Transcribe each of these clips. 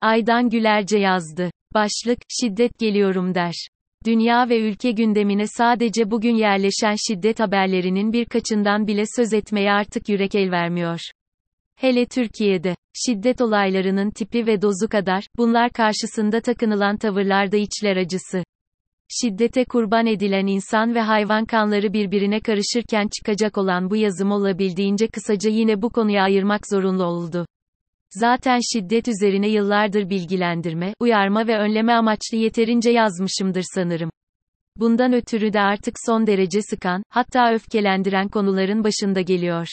Aydan Gülerce yazdı. Başlık, şiddet geliyorum der. Dünya ve ülke gündemine sadece bugün yerleşen şiddet haberlerinin birkaçından bile söz etmeye artık yürek el vermiyor. Hele Türkiye'de, şiddet olaylarının tipi ve dozu kadar, bunlar karşısında takınılan tavırlarda içler acısı. Şiddete kurban edilen insan ve hayvan kanları birbirine karışırken çıkacak olan bu yazım olabildiğince kısaca yine bu konuya ayırmak zorunlu oldu. Zaten şiddet üzerine yıllardır bilgilendirme, uyarma ve önleme amaçlı yeterince yazmışımdır sanırım. Bundan ötürü de artık son derece sıkan, hatta öfkelendiren konuların başında geliyor.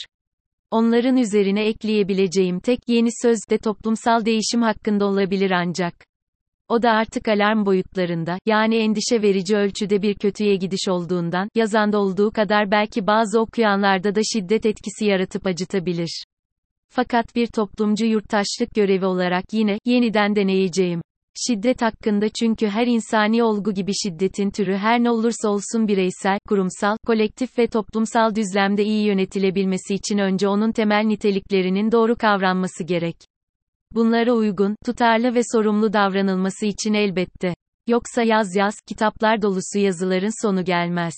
Onların üzerine ekleyebileceğim tek yeni söz de toplumsal değişim hakkında olabilir ancak. O da artık alarm boyutlarında, yani endişe verici ölçüde bir kötüye gidiş olduğundan, yazanda olduğu kadar belki bazı okuyanlarda da şiddet etkisi yaratıp acıtabilir. Fakat bir toplumcu yurttaşlık görevi olarak yine, yeniden deneyeceğim. Şiddet hakkında çünkü her insani olgu gibi şiddetin türü her ne olursa olsun bireysel, kurumsal, kolektif ve toplumsal düzlemde iyi yönetilebilmesi için önce onun temel niteliklerinin doğru kavranması gerek. Bunlara uygun, tutarlı ve sorumlu davranılması için elbette. Yoksa yaz yaz, kitaplar dolusu yazıların sonu gelmez.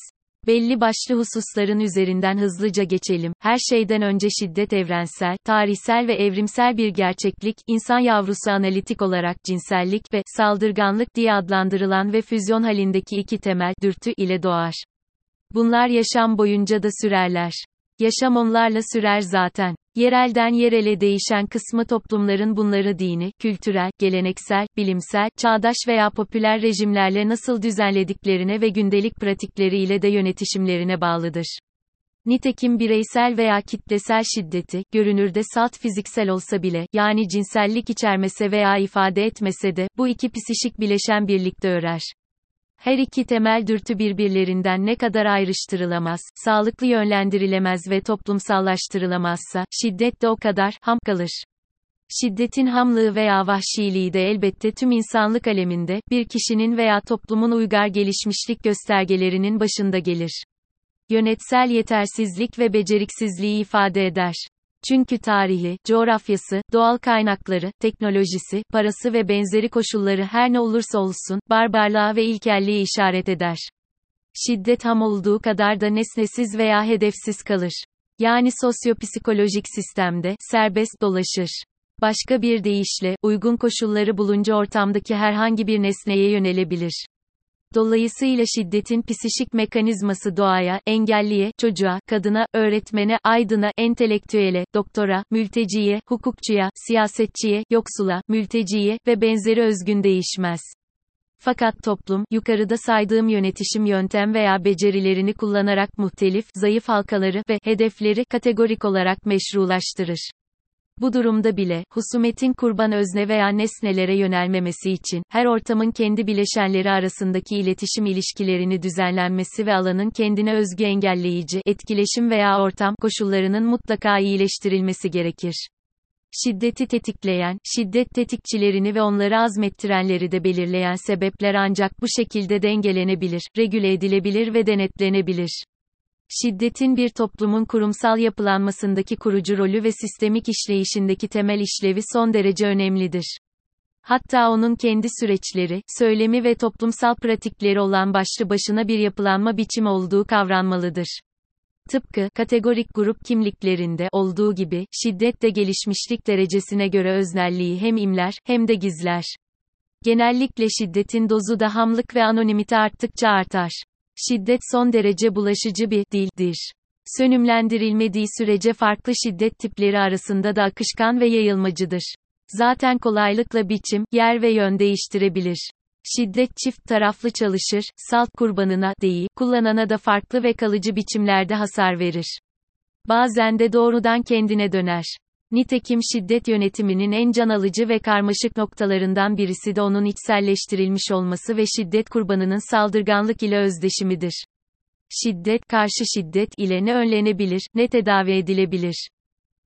Belli başlı hususların üzerinden hızlıca geçelim. Her şeyden önce şiddet evrensel, tarihsel ve evrimsel bir gerçeklik, insan yavrusu analitik olarak cinsellik ve saldırganlık diye adlandırılan ve füzyon halindeki iki temel dürtü ile doğar. Bunlar yaşam boyunca da sürerler. Yaşam onlarla sürer zaten. Yerelden yerele değişen kısmı toplumların bunları dini, kültürel, geleneksel, bilimsel, çağdaş veya popüler rejimlerle nasıl düzenlediklerine ve gündelik pratikleriyle de yönetişimlerine bağlıdır. Nitekim bireysel veya kitlesel şiddeti, görünürde salt fiziksel olsa bile, yani cinsellik içermese veya ifade etmese de, bu iki psişik bileşen birlikte örer. Her iki temel dürtü birbirlerinden ne kadar ayrıştırılamaz, sağlıklı yönlendirilemez ve toplumsallaştırılamazsa, şiddet de o kadar, ham kalır. Şiddetin hamlığı veya vahşiliği de elbette tüm insanlık aleminde, bir kişinin veya toplumun uygar gelişmişlik göstergelerinin başında gelir. Yönetsel yetersizlik ve beceriksizliği ifade eder. Çünkü tarihi, coğrafyası, doğal kaynakları, teknolojisi, parası ve benzeri koşulları her ne olursa olsun, barbarlığa ve ilkelliğe işaret eder. Şiddet ham olduğu kadar da nesnesiz veya hedefsiz kalır. Yani sosyopsikolojik sistemde, serbest dolaşır. Başka bir deyişle, uygun koşulları bulunca ortamdaki herhangi bir nesneye yönelebilir. Dolayısıyla şiddetin psişik mekanizması doğaya, engelliye, çocuğa, kadına, öğretmene, aydına, entelektüele, doktora, mülteciye, hukukçuya, siyasetçiye, yoksula, mülteciye ve benzeri özgün değişmez. Fakat toplum, yukarıda saydığım yönetişim yöntem veya becerilerini kullanarak muhtelif, zayıf halkaları ve hedefleri kategorik olarak meşrulaştırır. Bu durumda bile, husumetin kurban özne veya nesnelere yönelmemesi için, her ortamın kendi bileşenleri arasındaki iletişim ilişkilerini düzenlenmesi ve alanın kendine özgü engelleyici, etkileşim veya ortam koşullarının mutlaka iyileştirilmesi gerekir. Şiddeti tetikleyen, şiddet tetikçilerini ve onları azmettirenleri de belirleyen sebepler ancak bu şekilde dengelenebilir, regüle edilebilir ve denetlenebilir. Şiddetin bir toplumun kurumsal yapılanmasındaki kurucu rolü ve sistemik işleyişindeki temel işlevi son derece önemlidir. Hatta onun kendi süreçleri, söylemi ve toplumsal pratikleri olan başlı başına bir yapılanma biçimi olduğu kavranmalıdır. Tıpkı, kategorik grup kimliklerinde olduğu gibi, şiddet de gelişmişlik derecesine göre öznelliği hem imler, hem de gizler. Genellikle şiddetin dozu da hamlık ve anonimite arttıkça artar. Şiddet son derece bulaşıcı bir dildir. Sönümlendirilmediği sürece farklı şiddet tipleri arasında da akışkan ve yayılmacıdır. Zaten kolaylıkla biçim, yer ve yön değiştirebilir. Şiddet çift taraflı çalışır, salt kurbanına değil, kullanana da farklı ve kalıcı biçimlerde hasar verir. Bazen de doğrudan kendine döner. Nitekim şiddet yönetiminin en can alıcı ve karmaşık noktalarından birisi de onun içselleştirilmiş olması ve şiddet kurbanının saldırganlık ile özdeşimidir. Şiddet, karşı şiddet ile ne önlenebilir, ne tedavi edilebilir.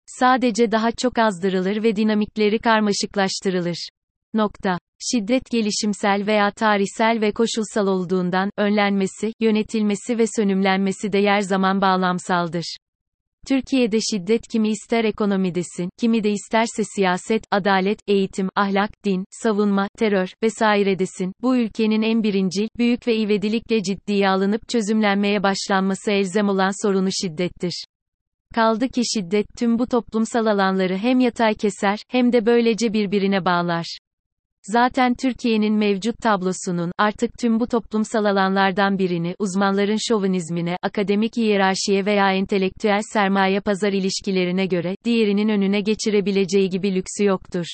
Sadece daha çok azdırılır ve dinamikleri karmaşıklaştırılır. Nokta. Şiddet gelişimsel veya tarihsel ve koşulsal olduğundan, önlenmesi, yönetilmesi ve sönümlenmesi de yer zaman bağlamsaldır. Türkiye'de şiddet kimi ister ekonomidesin, kimi de isterse siyaset, adalet, eğitim, ahlak, din, savunma, terör vesairedesin. Bu ülkenin en birincil, büyük ve ivedilikle ciddiye alınıp çözümlenmeye başlanması elzem olan sorunu şiddettir. Kaldı ki şiddet tüm bu toplumsal alanları hem yatay keser, hem de böylece birbirine bağlar. Zaten Türkiye'nin mevcut tablosunun, artık tüm bu toplumsal alanlardan birini, uzmanların şovinizmine, akademik hiyerarşiye veya entelektüel sermaye pazar ilişkilerine göre, diğerinin önüne geçirebileceği gibi lüksü yoktur.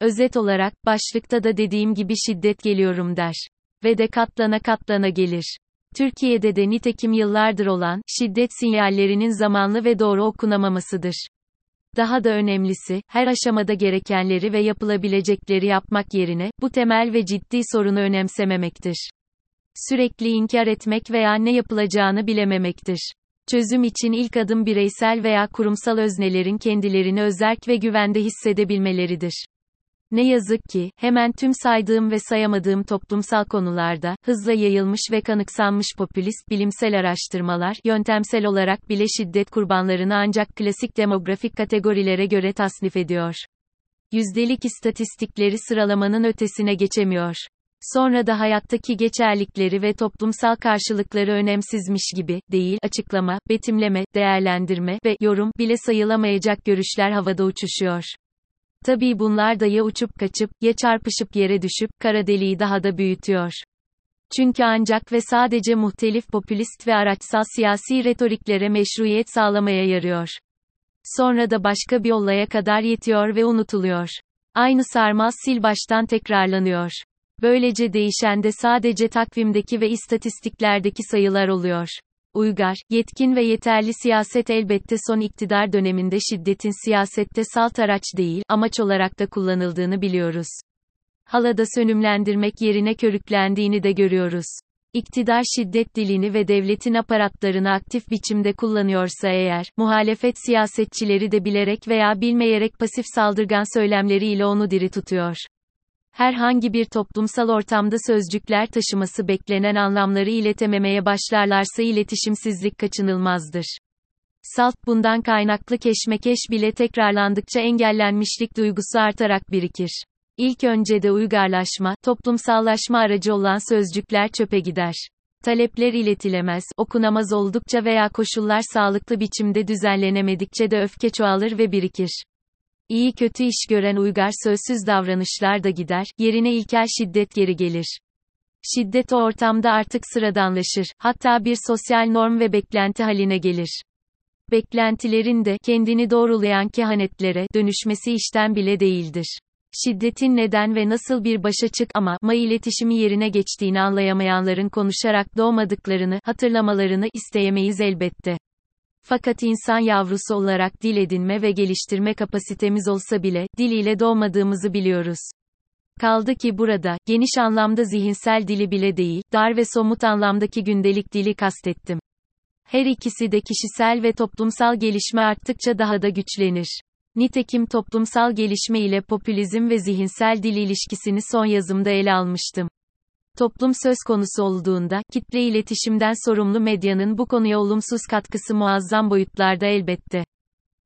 Özet olarak, başlıkta da dediğim gibi şiddet geliyorum der. Ve de katlana katlana gelir. Türkiye'de de nitekim yıllardır olan, şiddet sinyallerinin zamanlı ve doğru okunamamasıdır. Daha da önemlisi, her aşamada gerekenleri ve yapılabilecekleri yapmak yerine, bu temel ve ciddi sorunu önemsememektir. Sürekli inkar etmek veya ne yapılacağını bilememektir. Çözüm için ilk adım bireysel veya kurumsal öznelerin kendilerini özerk ve güvende hissedebilmeleridir. Ne yazık ki, hemen tüm saydığım ve sayamadığım toplumsal konularda, hızla yayılmış ve kanıksanmış popülist bilimsel araştırmalar, yöntemsel olarak bile şiddet kurbanlarını ancak klasik demografik kategorilere göre tasnif ediyor. Yüzdelik istatistikleri sıralamanın ötesine geçemiyor. Sonra da hayattaki geçerlikleri ve toplumsal karşılıkları önemsizmiş gibi, değil, açıklama, betimleme, değerlendirme ve yorum bile sayılamayacak görüşler havada uçuşuyor. Tabii bunlar da ya uçup kaçıp, ya çarpışıp yere düşüp, kara deliği daha da büyütüyor. Çünkü ancak ve sadece muhtelif popülist ve araçsal siyasi retoriklere meşruiyet sağlamaya yarıyor. Sonra da başka bir olaya kadar yetiyor ve unutuluyor. Aynı sarmal sil baştan tekrarlanıyor. Böylece değişen de sadece takvimdeki ve istatistiklerdeki sayılar oluyor. Uygar, yetkin ve yeterli siyaset elbette son iktidar döneminde şiddetin siyasette salt araç değil, amaç olarak da kullanıldığını biliyoruz. Halada sönümlendirmek yerine körüklendiğini de görüyoruz. İktidar şiddet dilini ve devletin aparatlarını aktif biçimde kullanıyorsa eğer, muhalefet siyasetçileri de bilerek veya bilmeyerek pasif saldırgan söylemleriyle onu diri tutuyor. Herhangi bir toplumsal ortamda sözcükler taşıması beklenen anlamları iletememeye başlarlarsa iletişimsizlik kaçınılmazdır. Salt bundan kaynaklı keşmekeş bile tekrarlandıkça engellenmişlik duygusu artarak birikir. İlk önce de uygarlaşma, toplumsallaşma aracı olan sözcükler çöpe gider. Talepler iletilemez, okunamaz oldukça veya koşullar sağlıklı biçimde düzenlenemedikçe de öfke çoğalır ve birikir. İyi kötü iş gören uygar sözsüz davranışlar da gider, yerine ilkel şiddet geri gelir. Şiddet o ortamda artık sıradanlaşır, hatta bir sosyal norm ve beklenti haline gelir. Beklentilerin de, kendini doğrulayan kehanetlere, dönüşmesi işten bile değildir. Şiddetin neden ve nasıl bir başa çık ama, ma iletişimi yerine geçtiğini anlayamayanların konuşarak doğmadıklarını, hatırlamalarını isteyemeyiz elbette. Fakat insan yavrusu olarak dil edinme ve geliştirme kapasitemiz olsa bile, dil ile doğmadığımızı biliyoruz. Kaldı ki burada, geniş anlamda zihinsel dili bile değil, dar ve somut anlamdaki gündelik dili kastettim. Her ikisi de kişisel ve toplumsal gelişme arttıkça daha da güçlenir. Nitekim toplumsal gelişme ile popülizm ve zihinsel dil ilişkisini son yazımda ele almıştım. Toplum söz konusu olduğunda, kitle iletişimden sorumlu medyanın bu konuya olumsuz katkısı muazzam boyutlarda elbette.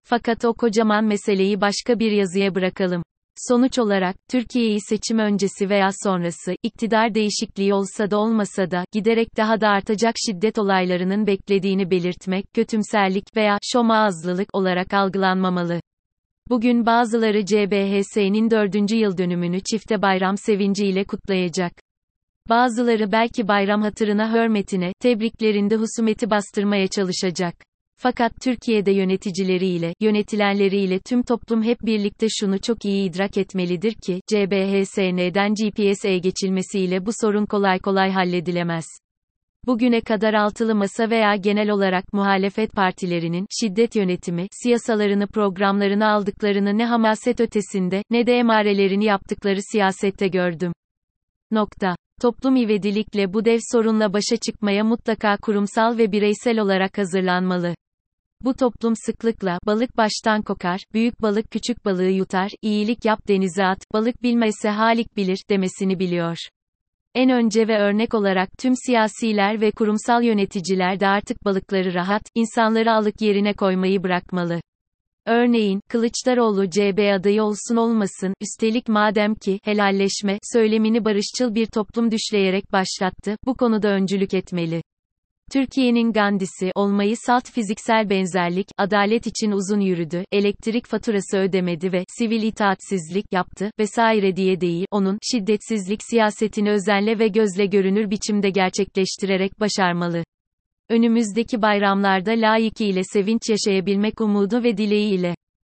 Fakat o kocaman meseleyi başka bir yazıya bırakalım. Sonuç olarak, Türkiye'yi seçim öncesi veya sonrası, iktidar değişikliği olsa da olmasa da, giderek daha da artacak şiddet olaylarının beklediğini belirtmek, kötümserlik veya şomağızlılık olarak algılanmamalı. Bugün bazıları CBHS'nin dördüncü yıl dönümünü çifte bayram sevinciyle kutlayacak. Bazıları belki bayram hatırına hürmetine, tebriklerinde husumeti bastırmaya çalışacak. Fakat Türkiye'de yöneticileriyle, yönetilenleriyle tüm toplum hep birlikte şunu çok iyi idrak etmelidir ki, CBHSN'den GPS'e geçilmesiyle bu sorun kolay kolay halledilemez. Bugüne kadar altılı masa veya genel olarak muhalefet partilerinin şiddet yönetimi, siyasalarını programlarını aldıklarını ne hamaset ötesinde, ne de emarelerini yaptıkları siyasette gördüm. Nokta. Toplum ivedilikle bu dev sorunla başa çıkmaya mutlaka kurumsal ve bireysel olarak hazırlanmalı. Bu toplum sıklıkla, balık baştan kokar, büyük balık küçük balığı yutar, iyilik yap denize at, balık bilmezse halik bilir, demesini biliyor. En önce ve örnek olarak tüm siyasiler ve kurumsal yöneticiler de artık balıkları rahat, insanları alık yerine koymayı bırakmalı. Örneğin, Kılıçdaroğlu CB adayı olsun olmasın, üstelik madem ki, helalleşme, söylemini barışçıl bir toplum düşleyerek başlattı, bu konuda öncülük etmeli. Türkiye'nin Gandhi'si olmayı salt fiziksel benzerlik, adalet için uzun yürüdü, elektrik faturası ödemedi ve sivil itaatsizlik yaptı vesaire diye değil, onun şiddetsizlik siyasetini özenle ve gözle görünür biçimde gerçekleştirerek başarmalı. Önümüzdeki bayramlarda layıkıyla sevinç yaşayabilmek umudu ve dileğiyle